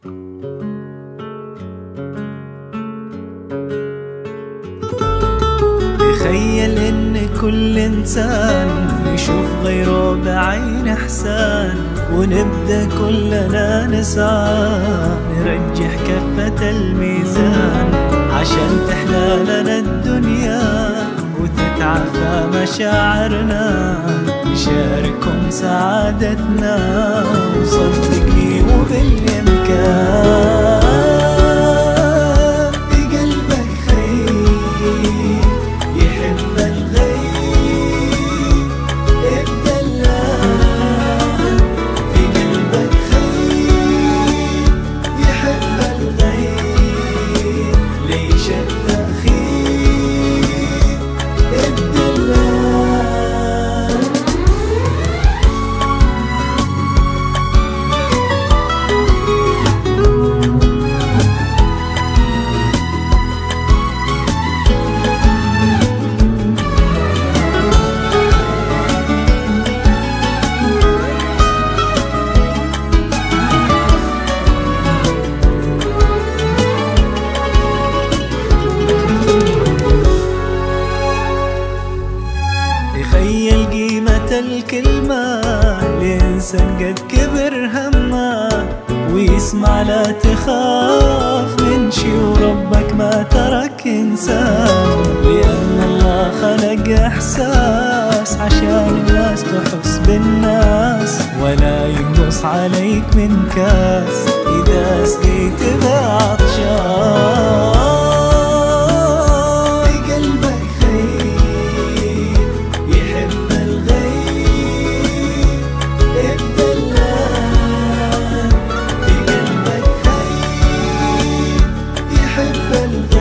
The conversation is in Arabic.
تخيل إن كل إنسان يشوف غيره بعين أحسان ونبدأ كلنا نسعى نرجح كفة الميزان. عشان تحلى لنا الدنيا وتتعافى مشاعرنا نشاركهم سعادتنا وصدق الكلمة لإنسان قد كبر همه. ويسمع لا تخاف من شي وربك ما ترك إنسان. لأن الله خلق إحساس عشان الناس تحس بالناس. ولا ينقص عليك من كاس. إذا سقيت happen.